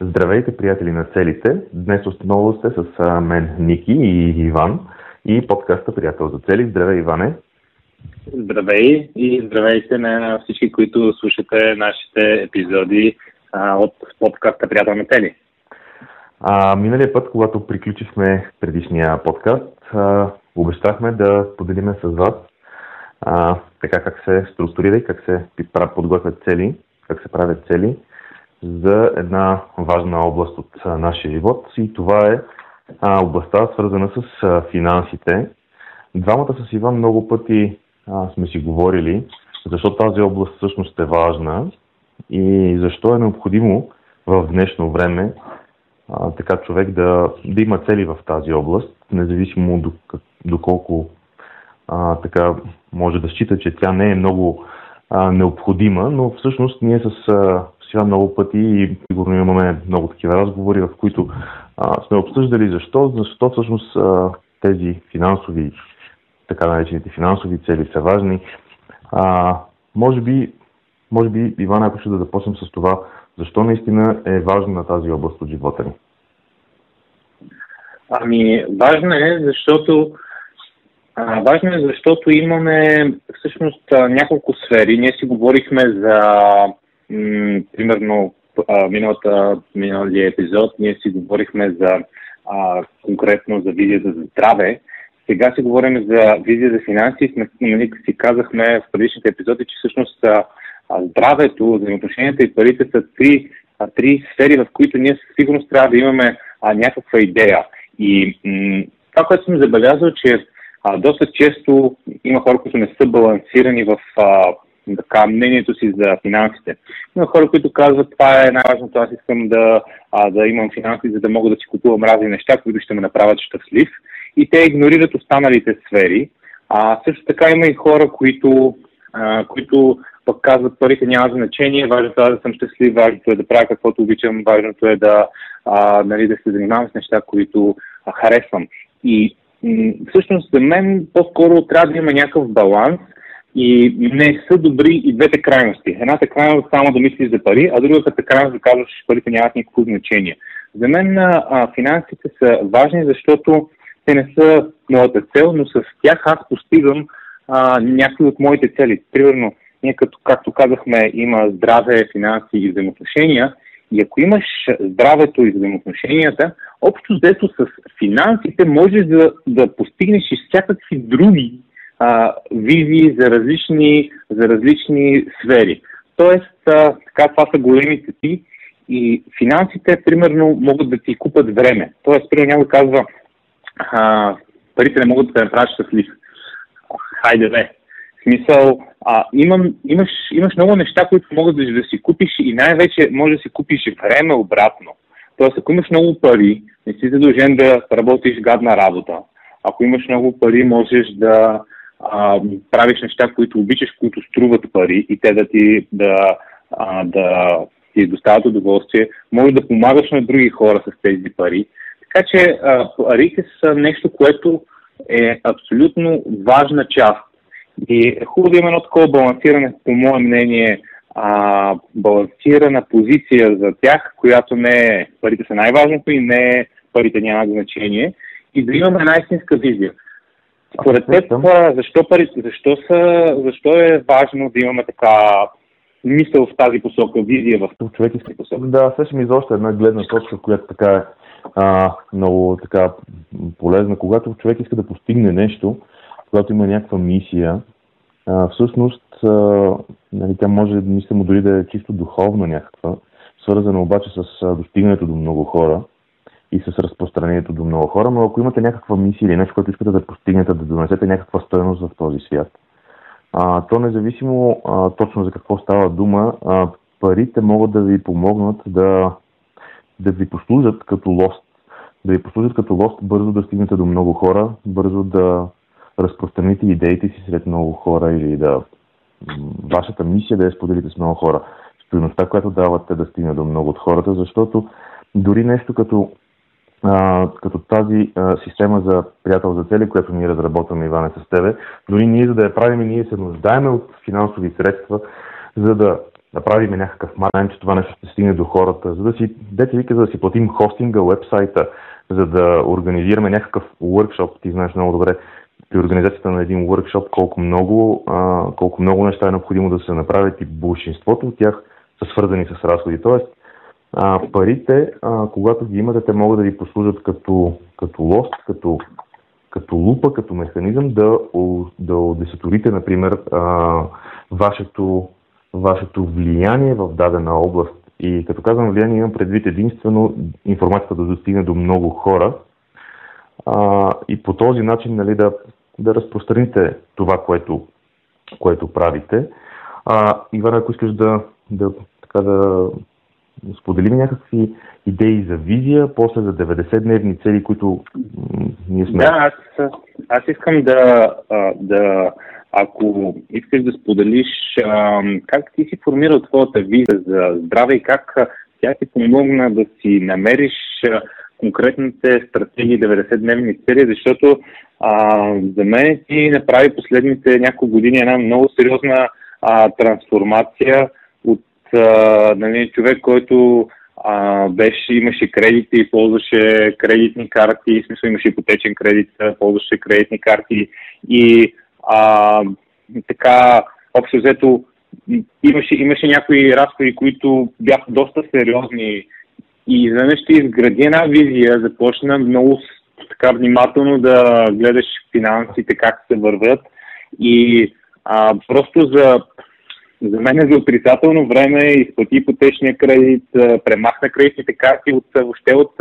Здравейте, приятели на целите! Днес отново сте с мен Ники и Иван и подкаста Приятел за цели. Здравей, Иване! Здравей и здравейте на всички, които слушате нашите епизоди а, от подкаста Приятел на цели. А, миналия път, когато приключихме предишния подкаст, а, обещахме да поделиме с вас а, така как се структурира и как се подготвят цели, как се правят цели за една важна област от нашия живот и това е областта свързана с финансите. Двамата с Иван много пъти сме си говорили защо тази област всъщност е важна и защо е необходимо в днешно време така човек да, да има цели в тази област, независимо доколко а, така може да счита, че тя не е много а, необходима, но всъщност ние с а, сега много пъти и сигурно имаме много такива разговори, в които а, сме обсъждали защо, защо всъщност а, тези финансови, така наречените финансови цели са важни. А, може би, може би, Иван, ако ще да започнем с това, защо наистина е важна на тази област от живота ни? Ами, важно е, защото важно е, защото имаме всъщност няколко сфери. Ние си говорихме за, примерно, миналата, миналия епизод, ние си говорихме за а, конкретно за визията за здраве. Сега си говорим за визия за финанси. Сме, нали, си казахме в предишните епизоди, че всъщност а, здравето, взаимоотношенията и парите са три, а, три сфери, в които ние със сигурност трябва да имаме а, някаква идея. И м- това, което съм забелязал, че а, доста често има хора, които не са балансирани в а, така, мнението си за финансите. Има хора, които казват, това е най-важното, аз искам да, а, да имам финанси, за да мога да си купувам разни неща, които ще ме направят щастлив. И те игнорират останалите сфери. А също така има и хора, които, а, които пък казват, парите няма значение, важното е да съм щастлив, важното е да правя каквото обичам, важното е да, а, нали, да се занимавам с неща, които а, харесвам. И всъщност за мен по-скоро трябва да има някакъв баланс и не са добри и двете крайности. Едната крайност само да мислиш за пари, а другата крайност да казваш, че парите нямат никакво значение. За мен а, финансите са важни, защото те не са моята цел, но с тях аз постигам а, някои от моите цели. Примерно, ние като, както казахме, има здраве, финанси и взаимоотношения. И ако имаш здравето и взаимоотношенията, общо взето с финансите можеш да, да постигнеш и всякакви други а, визии за различни, за различни сфери. Тоест, а, така, това са големите ти и финансите, примерно, могат да ти купат време. Тоест, примерно, някой казва, а, парите не могат да те направят щастлив. Хайде, бе. В смисъл, а, имам, имаш, имаш много неща, които могат да, да си купиш и най-вече може да си купиш време обратно. Тоест, ако имаш много пари, не си задължен да работиш гадна работа. Ако имаш много пари, можеш да а, правиш неща, които обичаш, които струват пари и те да ти да, а, да ти доставят удоволствие. Може да помагаш на други хора с тези пари. Така че а, парите са нещо, което е абсолютно важна част. И е хубаво да има едно такова балансиране, по мое мнение, а, балансирана позиция за тях, която не е парите са най-важното и не е парите нямат значение. И да имаме една истинска визия. Според теб, защо, пари, защо, са, защо е важно да имаме така мисъл в тази посока, визия в човечески посока? Да, ще ми още една гледна точка, която така е а, много така полезна. Когато човек иска да постигне нещо, когато има някаква мисия, а, всъщност а, нали, тя може, мисля му, дори да е чисто духовна някаква, свързана обаче с достигането до много хора и с разпространението до много хора, но ако имате някаква мисия или нещо, което искате да постигнете, да донесете някаква стоеност в този свят, а, то независимо а, точно за какво става дума, а, парите могат да ви помогнат да, да ви послужат като лост. Да ви послужат като лост бързо да стигнете до много хора, бързо да разпространите идеите си сред много хора или да вашата мисия да я споделите с много хора. Стоеността, която давате да стигне до много от хората, защото дори нещо като като тази а, система за приятел за цели, която ние разработваме, Иване, с тебе, дори ние, за да я правим, ние се нуждаем от финансови средства, за да направим някакъв марен, че това нещо ще стигне до хората, за да си, дете вика, за да си платим хостинга, вебсайта, за да организираме някакъв workshop, ти знаеш много добре, при организацията на един workshop колко много, а, колко много неща е необходимо да се направят и большинството от тях са свързани с разходи. Тоест, а, парите, а, когато ги имате, те могат да ви послужат като, като лост, като, като лупа, като механизъм да, да одесаторите, например, а, вашето, вашето влияние в дадена област. И като казвам влияние, имам предвид единствено информацията да достигне до много хора а, и по този начин нали, да, да разпространите това, което, което правите. А, Иван, ако искаш да, да, така да споделим някакви идеи за визия, после за 90-дневни цели, които ние сме... Да, аз, аз искам да, да, ако искаш да споделиш как ти си формирал твоята визия за здраве и как тя ти помогна да си намериш конкретните стратегии 90-дневни цели, защото а, за мен ти направи последните няколко години една много сериозна а, трансформация нали, човек, който а, беше, имаше кредити ползваше кредитни карти, в смисъл имаше ипотечен кредит, ползваше кредитни карти и а, така, общо взето, имаше, имаше някои разходи, които бяха доста сериозни. И изведнъж ще изгради една визия, започна много така внимателно да гледаш финансите, как се вървят. И а, просто за за мен е за отрицателно време изплати ипотечния кредит, премахна кредитните карти от, въобще от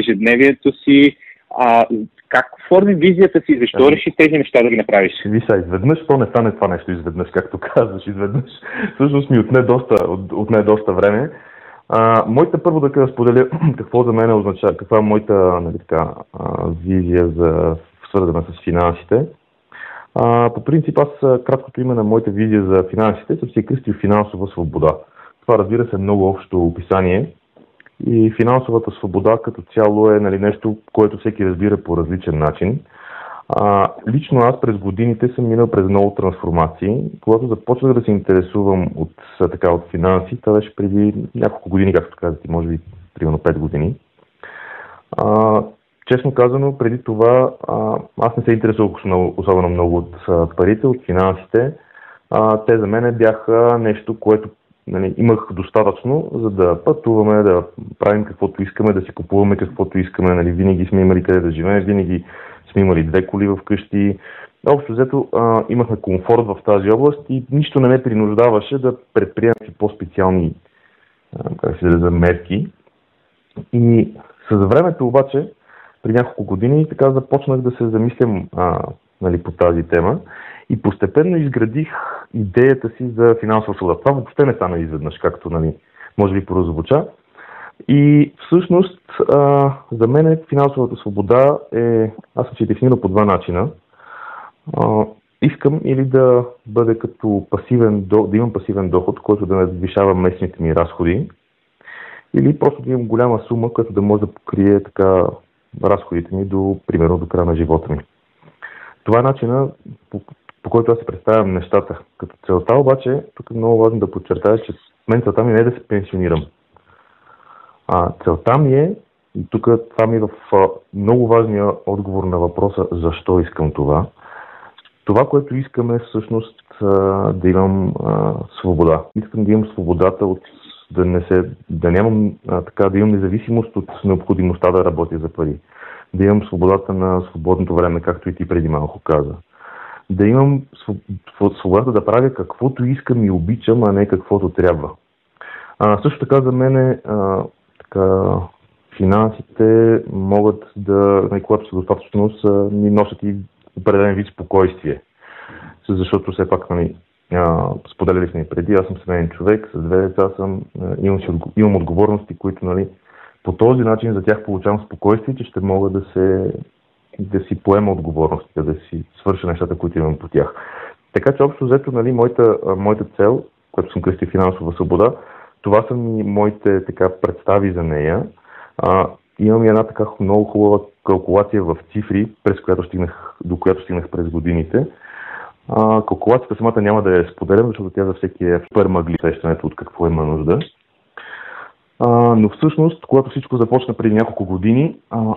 ежедневието си. А, как форми визията си? Защо ами, реши тези неща да ги направиш? Виса, изведнъж то не стане това нещо изведнъж, както казваш, изведнъж. Всъщност ми отне доста, от, отне доста време. А, моята първо да споделя какво за мен означава, каква е моята нали, така, а, визия за свързана с финансите. А, по принцип, аз краткото име на моята визия за финансите съм си кръстил финансова свобода. Това разбира се е много общо описание и финансовата свобода като цяло е нали, нещо, което всеки разбира по различен начин. А, лично аз през годините съм минал през много трансформации. Когато започнах да се интересувам от, така, от финанси, това беше преди няколко години, както казах, може би примерно 5 години. А, честно казано, преди това а, аз не се интересувах особено много от а, парите, от финансите. А, те за мен бяха нещо, което нали, имах достатъчно, за да пътуваме, да правим каквото искаме, да си купуваме каквото искаме. Нали, винаги сме имали къде да живеем, винаги сме имали две коли в къщи. Общо взето а, имахме комфорт в тази област и нищо не ме принуждаваше да предприемам по-специални как се да мерки. И с времето обаче при няколко години и така започнах да се замислям а, нали, по тази тема и постепенно изградих идеята си за финансова свобода. Това въобще не стана изведнъж, както нали, може би прозвуча. И всъщност а, за мен финансовата свобода е, аз съм си дефинирал по два начина. А, искам или да бъде като пасивен, да имам пасивен доход, който да надвишава местните ми разходи, или просто да имам голяма сума, която да може да покрие така разходите ми до, примерно, до края на живота ми. Това е начина, по, по който аз си представям нещата. Като целта обаче, тук е много важно да подчертая, че мен целта ми не е да се пенсионирам. А, целта ми е, и тук това ми е в много важния отговор на въпроса защо искам това. Това, което искаме всъщност да имам а, свобода. Искам да имам свободата от да, не се, да нямам а, така, да имам независимост от необходимостта да работя за пари. Да имам свободата на свободното време, както и ти преди малко каза. Да имам свободата да правя каквото искам и обичам, а не каквото трябва. А, също така за мен а, така, финансите могат да, когато са достатъчно, са, ни носят и определен вид спокойствие. Защото все пак нали, споделяли сме и преди, аз съм семейен човек, с две деца съм, имам, имам отговорности, които нали, по този начин за тях получавам спокойствие, че ще мога да се да си поема отговорностите, да си свърша нещата, които имам по тях. Така че общо взето, нали, моята, моята цел, която съм кръсти финансова свобода, това са ми моите така представи за нея. А, имам и една така много хубава калкулация в цифри, през която стигнах, до която стигнах през годините. А, калкулацията самата няма да я споделям, защото тя за всеки е супер мъгли сещането от какво има нужда. А, но всъщност, когато всичко започна преди няколко години, а,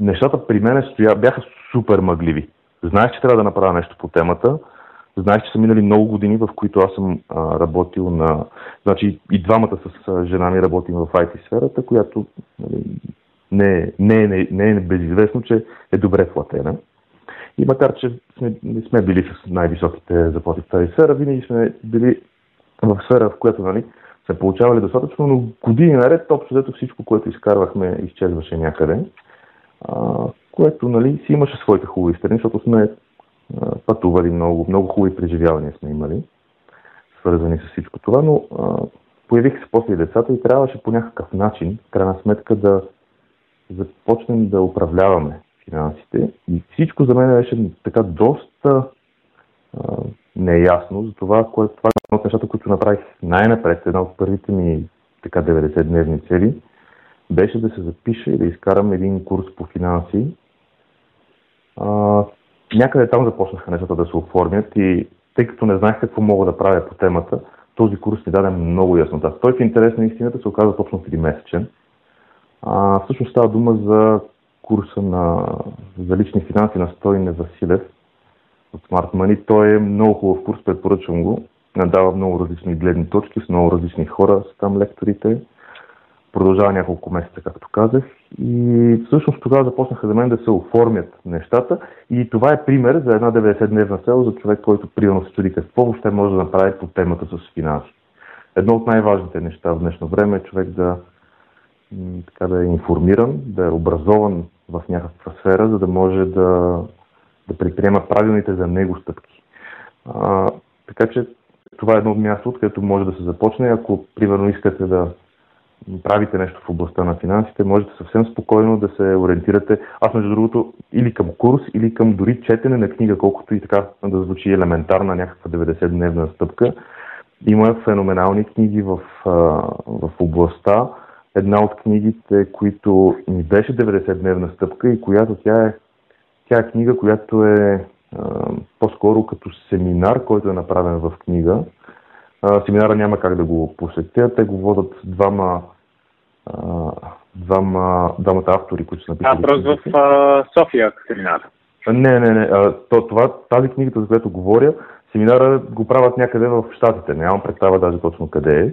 нещата при мен стоя, бяха супер мъгливи. Знаех, че трябва да направя нещо по темата. Знаех, че са минали много години, в които аз съм а, работил на... Значи и двамата с жена ми работим в IT сферата, която нали, не, не, не, не е безизвестно, че е добре платена. И макар, че сме, не сме били с най-високите заплати в тази сфера, винаги сме били в сфера, в която нали, сме получавали достатъчно, но години наред, общо взето всичко, което изкарвахме, изчезваше някъде, а, което нали, си имаше своите хубави страни, защото сме а, пътували много, много хубави преживявания сме имали, свързани с всичко това, но а, появиха се после децата и трябваше по някакъв начин, крайна сметка, да започнем да управляваме финансите. И всичко за мен беше така доста а, неясно. Затова, което, това е едно от нещата, които направих най-напред, една от първите ми така 90-дневни цели, беше да се запиша и да изкарам един курс по финанси. А, някъде там започнаха нещата да се оформят и тъй като не знаех какво мога да правя по темата, този курс ми даде много яснота. Той в интерес на истината се оказа точно 3 месечен. А, всъщност става дума за курса на, за лични финанси на Стойне Василев от Smart Money. Той е много хубав курс, препоръчвам го. Надава много различни гледни точки с много различни хора, с там лекторите. Продължава няколко месеца, както казах. И всъщност тогава започнаха за мен да се оформят нещата. И това е пример за една 90-дневна цел за човек, който примерно се чуди какво въобще може да направи по темата с финанси. Едно от най-важните неща в днешно време е човек да така да е информиран, да е образован в някаква сфера, за да може да, да предприема правилните за него стъпки. А, така че това е едно място, откъдето може да се започне. Ако, примерно, искате да правите нещо в областта на финансите, можете съвсем спокойно да се ориентирате. Аз, между другото, или към курс, или към дори четене на книга, колкото и така да звучи елементарна някаква 90-дневна стъпка. Има феноменални книги в, в областта една от книгите, които ми беше 90-дневна стъпка и която тя е, тя е книга, която е а, по-скоро като семинар, който е направен в книга. А, семинара няма как да го посетя. Те го водят двама, а, двама, двамата автори, които са написали. А, просто в а, София семинар. Не, не, не. А, то, това, тази книгата, за която говоря, семинара го правят някъде в Штатите. Нямам представа даже точно къде е.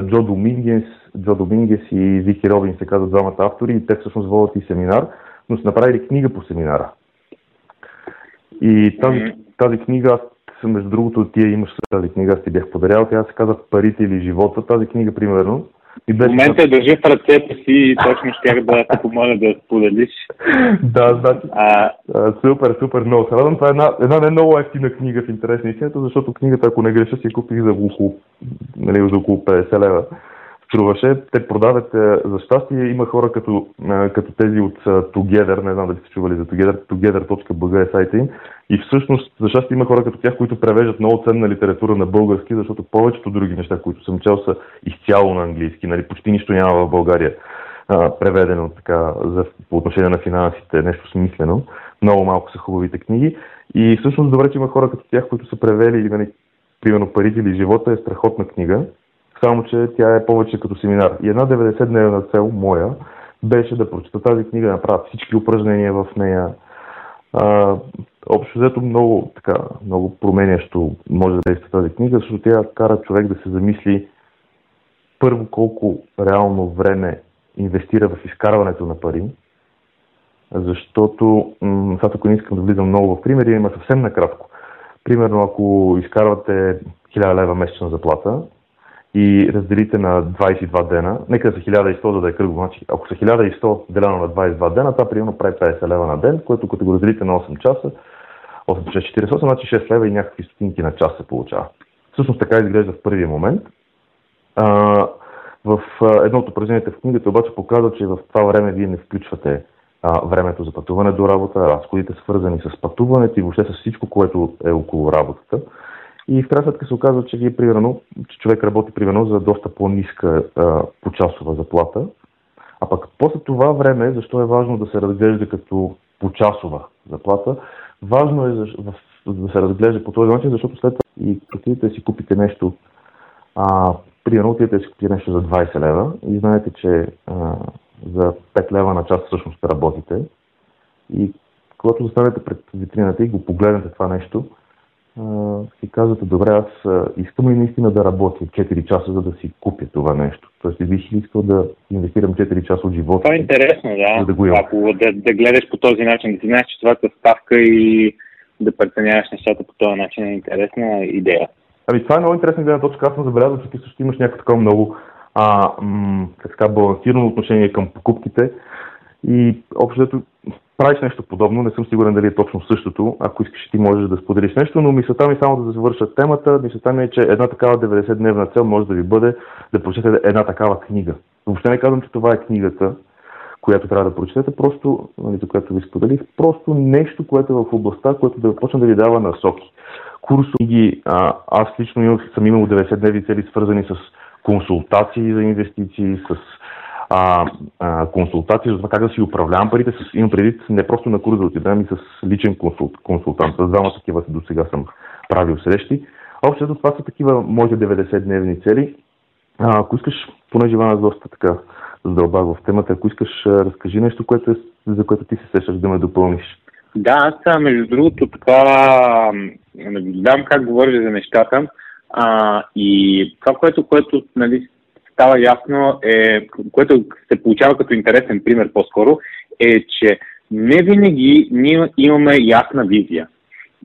Джо Домингес, Джо Домингес и Вики Робин се казват двамата автори и те всъщност водят и семинар, но са направили книга по семинара. И тази, тази книга, аз между другото, тия имаш тази книга, аз ти бях подарял, тя се казва Парите или живота. Тази книга, примерно, и беше... В момента я държа в ръцете си и точно щях да те помоля да споделиш. да, значи. А... Супер, супер, много се радвам. Това е една, една не много ефтина книга в интерес на истината, защото книгата, ако не греша, си купих за около, нали, за около 50 лева струваше. Те продават за щастие. Има хора като, като тези от Together, не знам дали сте чували за Together, together.bg е сайта им. И всъщност, за щастие има хора като тях, които превеждат много ценна литература на български, защото повечето други неща, които съм чел, са изцяло на английски. Нали, почти нищо няма в България преведено така, за, по отношение на финансите, нещо смислено. Много малко са хубавите книги. И всъщност добре, че има хора като тях, които са превели, нали, примерно Парите или живота е страхотна книга само че тя е повече като семинар. И една 90-дневна цел моя беше да прочета тази книга, да направя всички упражнения в нея. А, общо взето много, така, много променящо може да действа тази книга, защото тя кара човек да се замисли първо колко реално време инвестира в изкарването на пари, защото, сега ако не искам да влизам много в примери, има съвсем накратко. Примерно, ако изкарвате 1000 лева месечна заплата, и разделите на 22 дена, нека са 1100, за да е кръгло. Значи, ако са 1100 делено на 22 дена, това примерно прави 50 лева на ден, което като го разделите на 8 часа, 8 48, значи 6 лева и някакви стотинки на час се получава. Всъщност така изглежда в първия момент. А, в едно от упражненията в книгата обаче показва, че в това време вие не включвате а, времето за пътуване до работа, разходите свързани с пътуването и въобще с всичко, което е около работата. И в крайна сметка се оказва, че вие, примерно, че човек работи примерно за доста по-ниска почасова заплата. А пък после това време, защо е важно да се разглежда като почасова заплата, важно е, да се разглежда по този начин, защото след това и отидете да си купите нещо, а, примерно отидете да си купите нещо за 20 лева и знаете, че а, за 5 лева на час всъщност работите и когато застанете пред витрината и го погледнете това нещо, си казвате, добре, аз искам ли наистина да работя 4 часа, за да си купя това нещо? Тоест, бих ли искал да инвестирам 4 часа от живота? Това е интересно, да. да, го Ако да, да гледаш по този начин, да си знаеш, че това е ставка и да преценяваш нещата по този начин е интересна идея. Ами това е много интересна гледна точка. Аз съм забелязал, че ти също имаш някакво такова много а, м- така, балансирано отношение към покупките. И общо правиш нещо подобно, не съм сигурен дали е точно същото. Ако искаш, ти можеш да споделиш нещо, но мисълта ми само да завърша темата, мисълта ми е, че една такава 90-дневна цел може да ви бъде да прочетете една такава книга. Въобще не казвам, че това е книгата, която трябва да прочетете, просто, нали, за която ви споделих, просто нещо, което е в областта, което да почне да ви дава насоки. Курсови, аз лично имах, съм имал 90-дневни цели, свързани с консултации за инвестиции, с а, а, консултации за това как да си управлявам парите. С, имам предвид не просто на курс да отидем и с личен консулт, консултант. С двама такива до сега съм правил срещи. Общо това са такива моите 90-дневни цели. А, ако искаш, понеже Ивана доста така задълбах в темата, ако искаш, разкажи нещо, което е, за което ти се сещаш да ме допълниш. Да, аз между другото така наблюдавам как говориш за нещата а, и това, което, което нали, става ясно, е, което се получава като интересен пример по-скоро, е, че не винаги ние имаме ясна визия.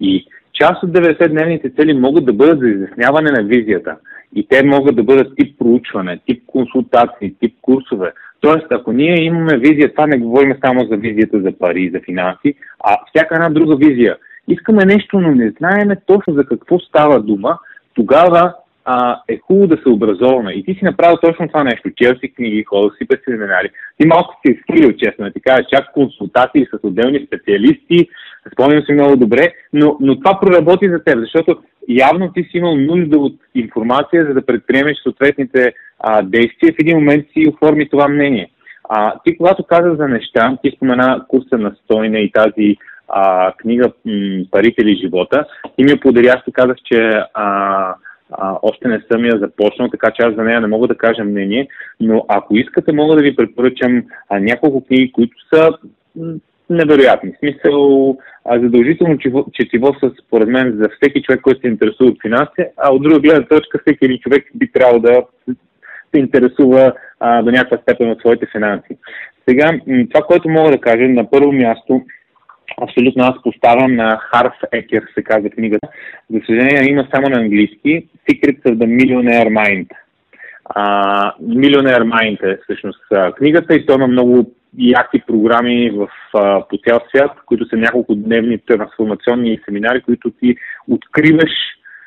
И част от 90-дневните цели могат да бъдат за изясняване на визията. И те могат да бъдат тип проучване, тип консултации, тип курсове. Тоест, ако ние имаме визия, това не говорим само за визията за пари, за финанси, а всяка една друга визия. Искаме нещо, но не знаеме точно за какво става дума, тогава а, е хубаво да се образоваме. И ти си направил точно това нещо. Чел си книги, ходил си през семинари. Ти малко си изхвилил, честно да ти кажа, чак консултации с отделни специалисти. Спомням си много добре, но, но това проработи за теб, защото явно ти си имал нужда от информация, за да предприемеш съответните а, действия. В един момент си оформи това мнение. А, ти когато каза за неща, ти спомена курса на Стойна и тази а, книга Парите или живота, и ми подари, аз ти казах, че а, а, още не съм я започнал, така че аз за нея не мога да кажа мнение, но ако искате, мога да ви препоръчам а, няколко книги, които са невероятни. В смисъл, а, задължително четиво са според мен за всеки човек, който се интересува от финанси, а от друга гледна точка всеки един човек би трябвало да се интересува а, до някаква степен от своите финанси. Сега, това, което мога да кажа, на първо място, Абсолютно аз поставям на Харф Екер, се казва книгата. За съжаление има само на английски. Secrets of the Millionaire Mind. А, Millionaire Mind е всъщност книгата и то има много яки програми в, а, по цял свят, които са няколко дневни трансформационни семинари, които ти откриваш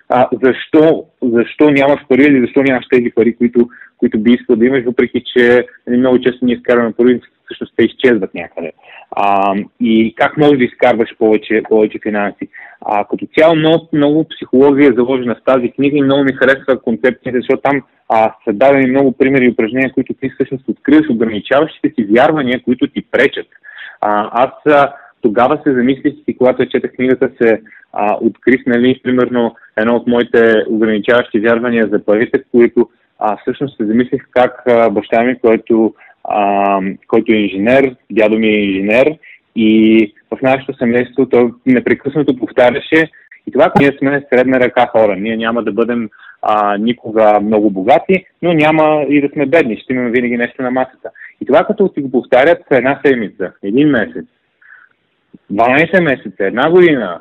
а, защо, защо нямаш пари или защо нямаш тези пари, които, които би искал да имаш, въпреки че нали, много често ние изкарваме пари, всъщност те изчезват някъде. А, и как можеш да изкарваш повече, повече финанси. А, като цяло много, много психология е заложена в тази книга и много ми харесва концепцията, защото там а, са дадени много примери и упражнения, които ти всъщност откриваш ограничаващите си вярвания, които ти пречат. А, аз тогава се замислих и когато четах книгата се а, открих, нали, примерно едно от моите ограничаващи вярвания за парите, които а, всъщност се замислих как а, баща ми, който а, който е инженер, дядо ми е инженер и в нашето семейство той непрекъснато повтаряше и това, ние сме средна ръка хора. Ние няма да бъдем а, никога много богати, но няма и да сме бедни. Ще имаме винаги нещо на масата. И това, като ти го повтарят една седмица, един месец, 12 месеца, една година,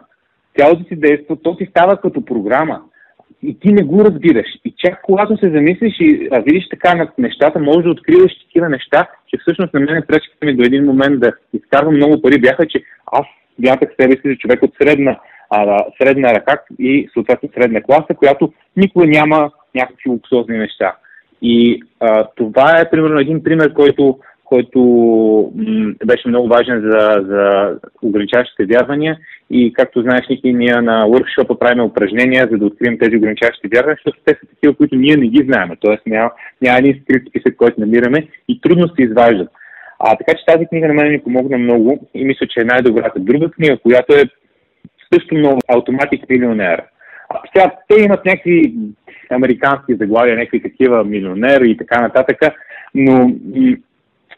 цялото си действо, то ти става като програма и ти не го разбираш. И чак когато се замислиш и видиш така над нещата, можеш да откриваш такива неща, че всъщност на мен пречките ми до един момент да изкарвам много пари бяха, че аз бях себе си за човек от средна, а, средна ръка и съответно средна класа, която никога няма някакви луксозни неща. И а, това е примерно един пример, който който беше много важен за, за ограничаващите вярвания. И както знаеш, Ники, ние на workshop правим упражнения, за да открием тези ограничаващи вярвания, защото те са такива, които ние не ги знаем. Тоест няма, няма един скрит списък, който намираме и трудно се изваждат. А, така че тази книга на мен ми помогна много и мисля, че е най-добрата. Друга книга, която е също много автоматик милионер. А сега те имат някакви американски заглавия, някакви такива милионер и така нататък, но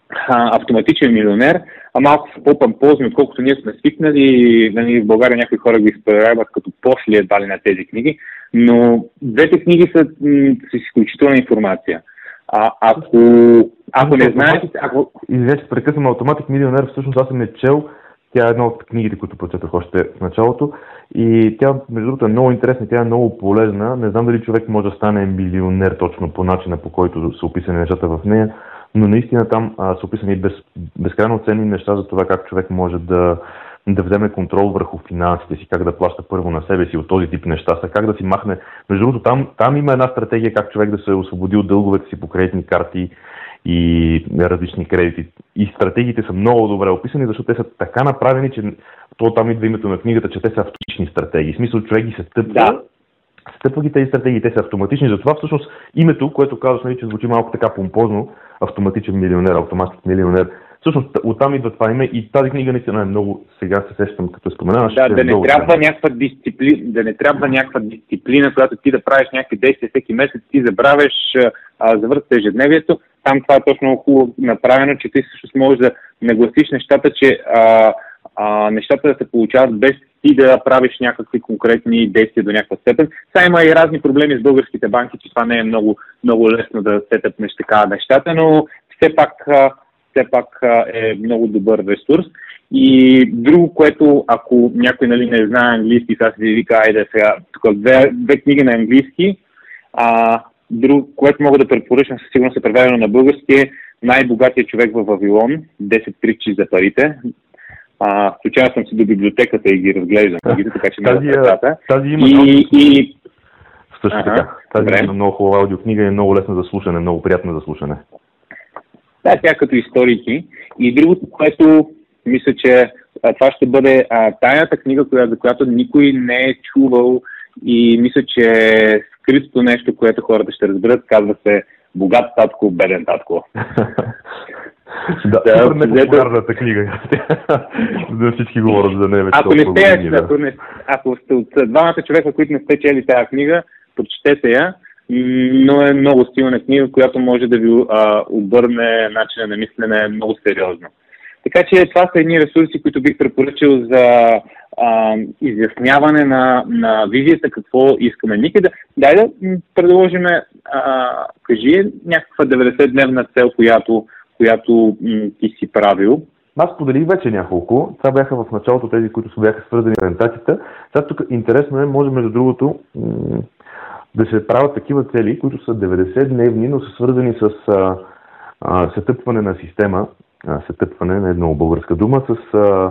а, автоматичен милионер, а малко са по-пампозни, отколкото ние сме свикнали. Нали, в България някои хора ги изправят като пошли едва ли на тези книги, но двете книги са м- с изключителна информация. А, ако, ако не знаете... Ако... Извинете, прекъсвам автоматик милионер, всъщност аз съм не чел. Тя е една от книгите, които прочетох още в началото. И тя, между другото, е много интересна, тя е много полезна. Не знам дали човек може да стане милионер точно по начина, по който са описани нещата в нея, но наистина там а, са описани без, безкрайно ценни неща за това как човек може да, да вземе контрол върху финансите си, как да плаща първо на себе си от този тип неща, са как да си махне. Между другото, там, там има една стратегия как човек да се освободи от дълговете си по кредитни карти и различни кредити. И стратегиите са много добре описани, защото те са така направени, че то там идва името на книгата, че те са автоматични стратегии. В смисъл, човек ги се стъпва, да. Стъпва ги тези стратегии, те са автоматични. Затова всъщност името, което казваш, нали, че звучи малко така помпозно, автоматичен милионер, автоматик милионер, Всъщност оттам идва това име и тази книга наистина е много, сега се сещам като споменаваш. Да, да, е не трябва някаква дисциплина, да не трябва някаква дисциплина, която ти да правиш някакви действия всеки месец, ти забравяш, завършваш ежедневието. Там това е точно хубаво направено, че ти също можеш да нагласиш нещата, че а, а, нещата да се получават без ти да правиш някакви конкретни действия до някаква степен. Сега има и разни проблеми с българските банки, че това не е много, много лесно да сетъпнеш така нещата, но все пак все пак е много добър ресурс. И друго, което ако някой нали, не знае английски, сега си вика, айде сега, тук две, две книги на английски, а, друго, което мога да препоръчам, със сигурност е преведено на български, е най-богатия човек в Вавилон, 10 притчи за парите. А, случайно съм си до библиотеката и ги разглеждам така че тази, децата. тази има и, и... Също ага, така. Тази добре. има много хубава аудиокнига и е много лесна за слушане, много приятна за слушане. Да, тя като историки. И другото, което мисля, че а, това ще бъде а, тайната книга, коя, за която никой не е чувал и мисля, че е скрито нещо, което хората ще разберат, казва се Богат татко, беден татко. да, да супер непопулярната книга. да всички говорят за нея ако не сте, да. ако, не, ако сте от двамата човека, които не сте чели тази книга, прочетете я но е много силна книга, която може да ви а, обърне начина на мислене много сериозно. Така че това са едни ресурси, които бих препоръчал за а, изясняване на, на визията, какво искаме. Никъде. Дай да предложим, а, кажи някаква 90-дневна цел, която, която м, ти си правил. Аз поделих вече няколко. Това бяха в началото тези, които са бяха свързани с ориентацията. Сега тук интересно е, може между другото, м- да се правят такива цели, които са 90-дневни, но са свързани с а, а, сътъпване на система, а, сътъпване на една българска дума, с а,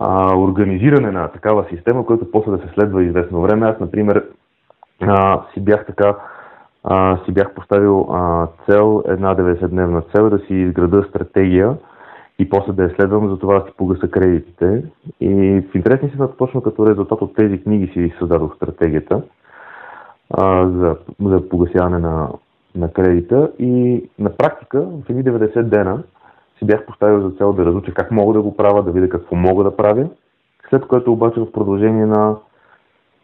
а, организиране на такава система, която после да се следва известно време. Аз, например, а, си бях така а, си бях поставил а, цел, една 90-дневна цел, да си изграда стратегия и после да я следвам, за това да си погаса кредитите. И в интересни си точно като резултат от тези книги си създадох стратегията а, за, за погасяване на, на кредита и на практика в едни 90 дена си бях поставил за цел да разуча как мога да го правя, да видя какво мога да правя. След което обаче в продължение на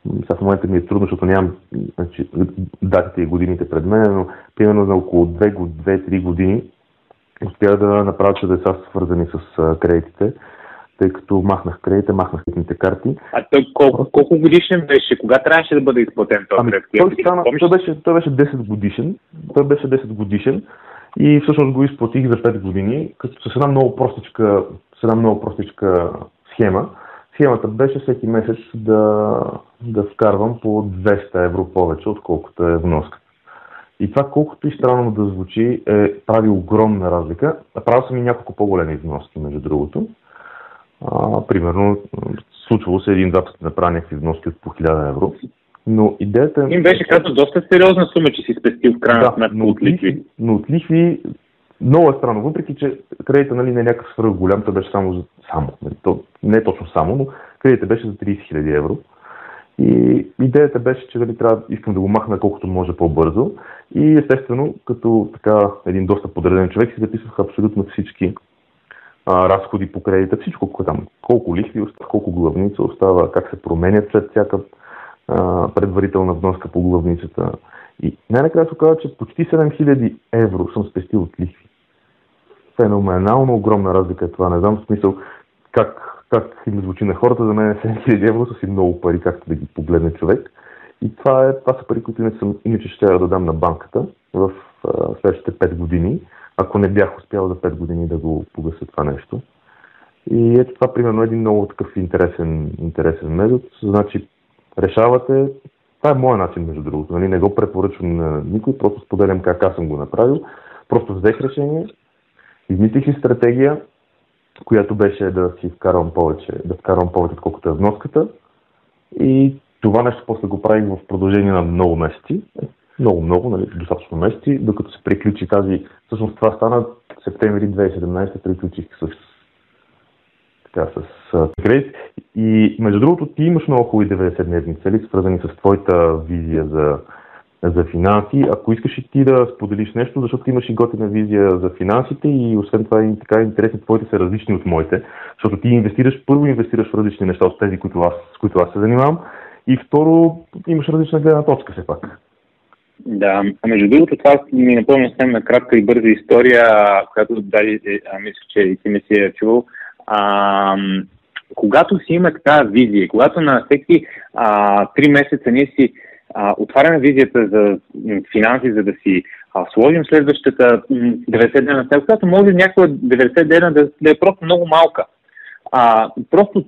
сега в момента ми е трудно, защото нямам значи, датите и годините пред мен, но примерно за около 2-3 години успях да направя чудеса свързани с кредитите тъй като махнах кредита, махнах кредитните карти. А той колко, колко годишен беше? Кога трябваше да бъде изплатен този ами, кредит? Той, стана, той, беше, той беше 10 годишен. Той беше 10 годишен и всъщност го изплатих за 5 години, като с една много простичка, с една много простичка схема. Схемата беше всеки месец да, да вкарвам по 200 евро повече, отколкото е вноска. И това, колкото и странно да звучи, е, прави огромна разлика. Правил съм и няколко по-големи вноски, между другото. А, примерно, случвало се един-два пъти направя някакви вноски от по 1000 евро. Но идеята е... Им беше казано доста сериозна сума, че си спестил в крайна да, сметка от лихви. Но от лихви много е странно, въпреки че кредита нали, не е някакъв свърх голям, той беше само, за, само нали, не е точно само, но кредита беше за 30 000 евро. И идеята беше, че дали трябва, искам да го махна колкото може по-бързо. И естествено, като така един доста подреден човек, си записвах абсолютно всички а, разходи по кредита, всичко там, колко лихви остава, колко главница остава, как се променят след всяка а, предварителна вноска по главницата. И най-накрая се оказа, че почти 7000 евро съм спестил от лихви. Феноменално огромна разлика е това. Не знам в смисъл как, как им звучи на хората. За мен 7000 евро са си много пари, както да ги погледне човек. И това, е, това са пари, които не съм, иначе ще да дам на банката в а, следващите 5 години, ако не бях успял за 5 години да го погася това нещо. И ето това, примерно, е един много такъв интересен, интересен метод. Значи, решавате, това е моят начин, между другото. Нали? Не го препоръчвам на никой, просто споделям как аз съм го направил. Просто взех решение, измислих си стратегия, която беше да си вкарвам повече, да вкарвам повече, отколкото е вноската. И това нещо после го правих в продължение на много месеци. Много, много, нали, достатъчно месеци, докато се приключи тази... Всъщност това стана септември 2017, приключих с така, с кредит. И между другото, ти имаш много хубави 90-дневни цели, свързани с твоята визия за, за финанси. Ако искаш и ти да споделиш нещо, защото имаш и готина визия за финансите и освен това и така интересни, твоите са различни от моите, защото ти инвестираш, първо инвестираш в различни неща от тези, които аз, с които аз се занимавам и второ имаш различна гледна точка все пак. Да, а между другото това ми напомня съвсем на кратка и бърза история, която дали, мисля, че и ти не си е чувал а, когато си има така визия, когато на всеки 3 месеца ние си а, отваряме визията за финанси, за да си а, сложим следващата 90 дена цел, която може някоя 90 дена да, да е просто много малка. А, просто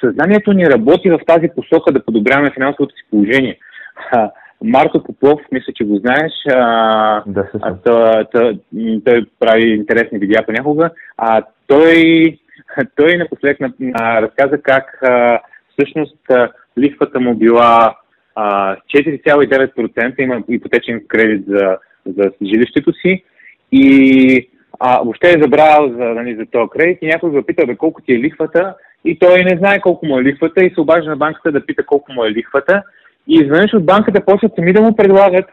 съзнанието ни работи в тази посока да подобряваме финансовото си положение. А, Марко Попов, мисля, че го знаеш, а, да, а, той, той, той прави интересни видеа понякога. А, той той напоследък разказа как а, всъщност а, лихвата му била а, 4,9%, има ипотечен кредит за, за жилището си. И а, въобще е забравял за, нали, за този кредит и някой го пита бе, колко ти е лихвата? И той не знае колко му е лихвата и се обажда на банката да пита колко му е лихвата. И изведнъж от банката почват сами да му предлагат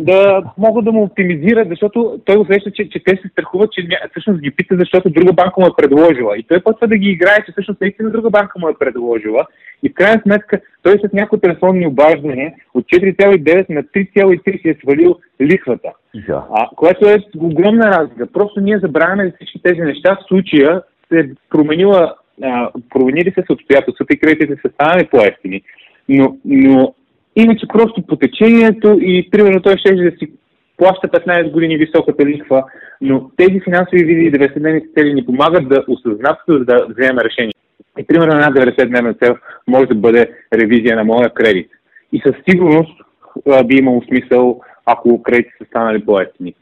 да могат да му оптимизират, защото той усеща, че, че те се страхуват, че всъщност ги пита, защото друга банка му е предложила. И той почва да ги играе, че всъщност наистина друга банка му е предложила. И в крайна сметка той след някои телефонни обаждания от 4,9 на 3,3 си е свалил лихвата. Да. А, което е огромна разлика. Просто ние забравяме всички тези неща. В случая се е променила, а, променили се с обстоятелствата и кредитите са станали по-ефтини. Но, но Иначе просто по течението и примерно той ще да си плаща 15 години високата лихва, но тези финансови визии 90-дневни цели ни помагат да осъзнат, да вземем решение. И примерно една 90-дневна цел може да бъде ревизия на моя кредит. И със сигурност а, би имало смисъл, ако кредитите са станали по-ефтини.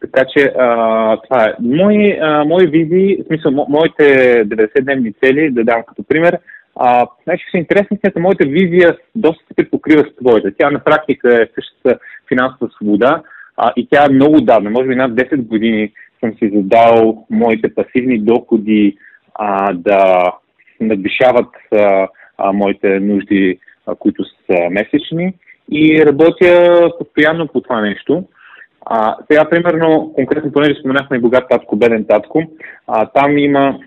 Така че а, това е. Мои, а, мои визии, в смисъл, мо, моите 90-дневни цели, да дам като пример, а, значи интересни, смята, моята визия доста се покрива с твоята. Тя на практика е същата финансова свобода а, и тя е много давна, може би над 10 години съм си задал моите пасивни доходи а, да надвишават а, а, моите нужди, а, които са месечни и работя постоянно по това нещо. А, сега, примерно, конкретно, понеже споменахме богат татко, беден татко, а, там има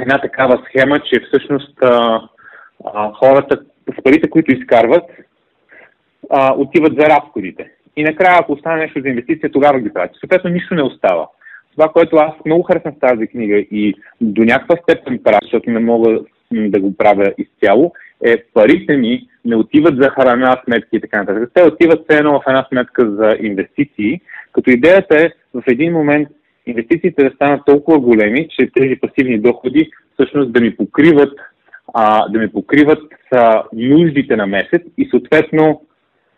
една такава схема, че всъщност а, а, хората с парите, които изкарват, а, отиват за разходите. И накрая, ако остане нещо за инвестиция, тогава ги правят. Съответно, нищо не остава. Това, което аз много харесвам с тази книга и до някаква степен правя, защото не мога да го правя изцяло, е парите ми не отиват за храна, сметки и така нататък. Те отиват все едно в една сметка за инвестиции, като идеята е в един момент инвестициите да станат толкова големи, че тези пасивни доходи всъщност да ми покриват, а, да ми покриват а, нуждите на месец и съответно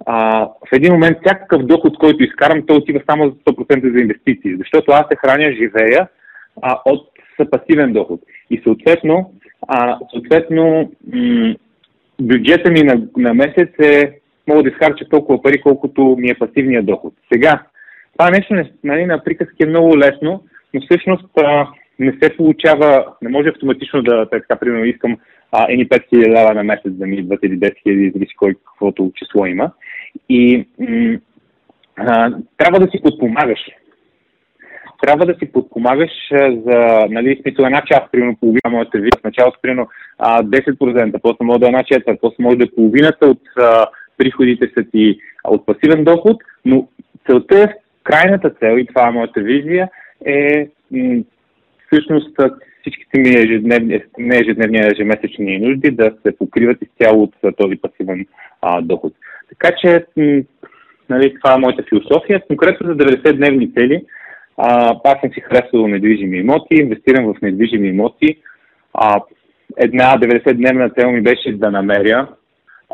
а, в един момент всякакъв доход, който изкарам, той отива само за 100% за инвестиции, защото аз се храня, живея а, от пасивен доход. И съответно, а, съответно м- бюджета ми на, на месец е мога да изхарча толкова пари, колкото ми е пасивният доход. Сега, това нещо нали, на приказки е много лесно, но всъщност а, не се получава, не може автоматично да, така, примерно, искам а, едни 5000 лева на месец да ми идват или 10 000, зависи кой каквото число има. И м- а, трябва да си подпомагаш. трябва да си подпомагаш за, нали, смисъл една част, примерно половина моята вид, в началото примерно 10%, после може да е една четвърт, после може да е половината от а, приходите са ти от пасивен доход, но целта е, крайната цел, и това е моята визия, е м- всъщност всичките ми ежедневни, не ежедневни, ежемесечни нужди да се покриват изцяло от този пасивен а, доход. Така че, м- нали, това е моята философия. Конкретно за 90-дневни цели, а, аз съм си харесвал недвижими имоти, инвестирам в недвижими имоти. А, една 90-дневна цел ми беше да намеря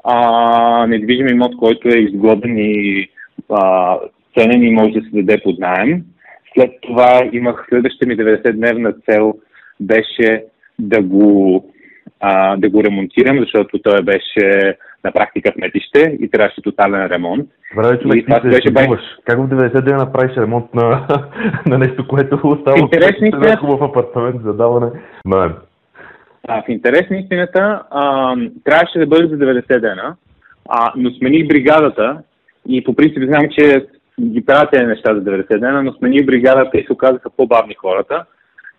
а, недвижим имот, който е изгоден и а, ценен и може да се даде под найем. След това имах следващата ми 90-дневна цел беше да го, а, да го ремонтирам, защото той беше на практика сметище и трябваше тотален ремонт. Добре, човек, ти се беше бай... Как в 90 дена направиш ремонт на, на нещо, което остава Интересните... хубав апартамент за даване? Да. А, в интерес на истината, а, трябваше да бъде за 90 дена, а, но смених бригадата и по принцип знам, че ги правят тези неща за 90 дена, но смених бригадата и се оказаха по-бавни хората.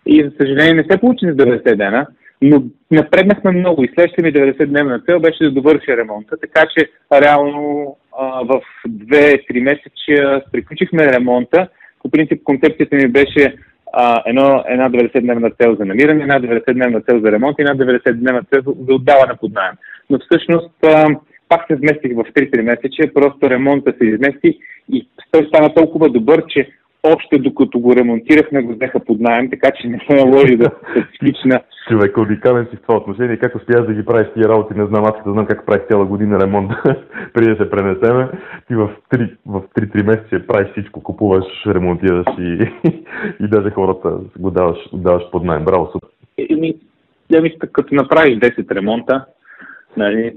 И за съжаление не се получи за 90 дена, но напреднахме много и следващата ми 90-дневна цел беше да довърша ремонта, така че реално а, в 2-3 месеца приключихме ремонта. По принцип концепцията ми беше а, едно, една 90-дневна цел за намиране, една 90-дневна цел за ремонт и една 90-дневна цел за отдаване под найем. Но всъщност а, пак се вместих в 3-3 месече, просто ремонта се измести и той стана толкова добър, че още докато го ремонтирахме, го взеха под найем, така че не се наложи да се свична. Човек, уникален си в това отношение. Как успяш да ги правиш тия работи, не знам, аз да знам как правиш цяла година ремонт преди да се пренесеме. Ти в 3, в 3-3 месеца правиш всичко, купуваш, ремонтираш и, и даже хората го даваш, даваш под найем. Браво, супер. Еми, като направиш 10 ремонта, нали,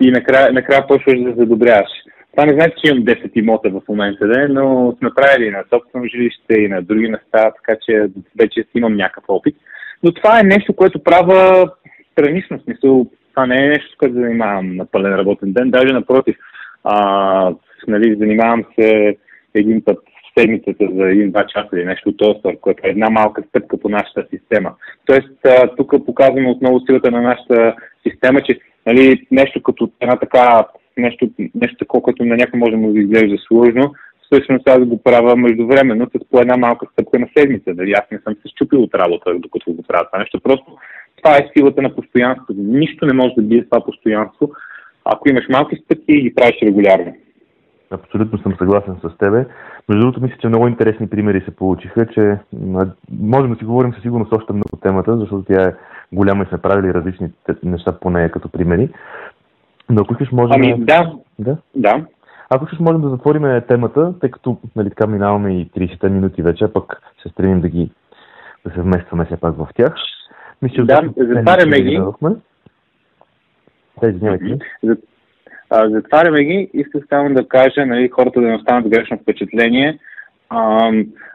и накрая, накрая почваш да задобряваш. Това не значи, че имам 10 имота в момента, да, но сме правили на собствено жилище и на други места, така че вече имам някакъв опит. Но това е нещо, което правя странично смисъл. Това не е нещо, с което занимавам на пълен работен ден. Даже напротив, а, нали, занимавам се един път седмицата за един-два часа или нещо от този което е една малка стъпка по нашата система. Тоест, тук показваме отново силата на нашата система, че нали, нещо като една така нещо, нещо такова, което на някой може да му изглежда сложно, всъщност аз го правя междувременно с по една малка стъпка на седмица. Дали аз не съм се щупил от работа, докато го правя това нещо. Просто това е силата на постоянството. Нищо не може да бие това постоянство, ако имаш малки стъпки и ги правиш регулярно. Абсолютно съм съгласен с тебе. Между другото, мисля, че много интересни примери се получиха, че можем да си говорим със сигурност още много темата, защото тя е голяма и сме правили различни неща по нея като примери. Но ако искаш, можем... Ами, да. Да? Да. Ако искаш, можем да затворим темата, тъй като нали, така минаваме и 30 минути вече, а пък се стремим да ги да се вместваме все пак в тях. Мисля, да, затваряме ги. Да, извинявайте. Затваряме ги. Искам само да кажа, нали, хората да не останат грешно впечатление. А,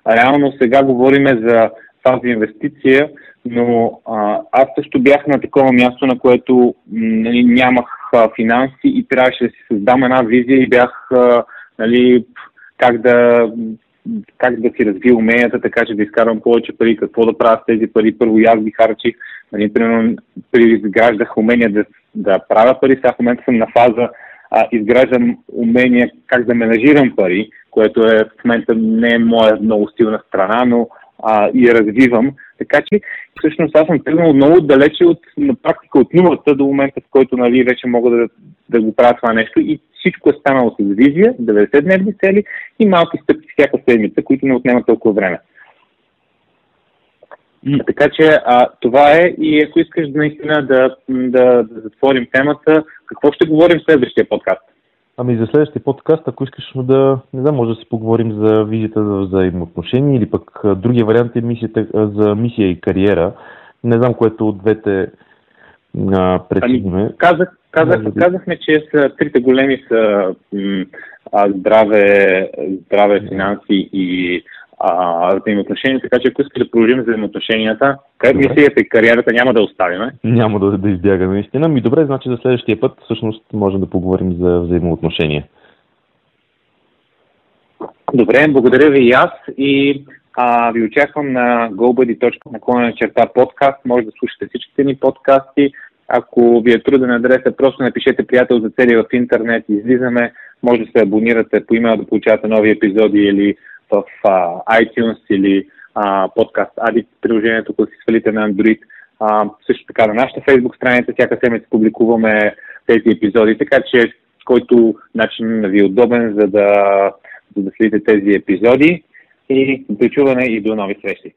реално сега говориме за тази инвестиция, но а, аз също бях на такова място, на което нали, нямах а, финанси и трябваше да си създам една визия и бях а, нали, как да как да си развия уменията, така че да изкарвам повече пари, какво да правя с тези пари. Първо и аз ги харчих. Нали, примерно, изграждах умения да, да правя пари. Сега в момента съм на фаза а, изграждам умения как да менажирам пари, което е в момента не е моя много силна страна, но а, и развивам. Така че всъщност аз съм тръгнал много далече от, на практика от нулата до момента, в който нали, вече мога да, да го правя това нещо и всичко е станало с визия, 90-дневни цели и малки стъпки всяка седмица, които не отнемат толкова време. Така че а, това е и ако искаш наистина да, да, да затворим темата, какво ще говорим в следващия подкаст? Ами за следващия подкаст, ако искаш да, не знам, може да си поговорим за визията за взаимоотношения или пък другия вариант е мисията, за мисия и кариера. Не знам, което от двете а, Ами, казах, казах, да, казахме, че са, трите големи са м, а, здраве, здраве, финанси и а, взаимоотношения, така че ако искате да продължим взаимоотношенията, как мисията и кариерата няма да оставим? Няма да, да избягаме наистина. Ми добре, значи за следващия път всъщност можем да поговорим за взаимоотношения. Добре, благодаря ви и аз и а, ви очаквам на gobuddy.com черта подкаст. Може да слушате всичките ни подкасти. Ако ви е труден адрес, просто напишете приятел за цели в интернет, излизаме, може да се абонирате по имейл да получавате нови епизоди или в а, iTunes или а, подкаст Addict приложението, което си свалите на Android. А, също така на нашата Facebook страница всяка седмица публикуваме тези епизоди, така че който начин ви е удобен, за да, за да следите тези епизоди и до чуване и до нови срещи.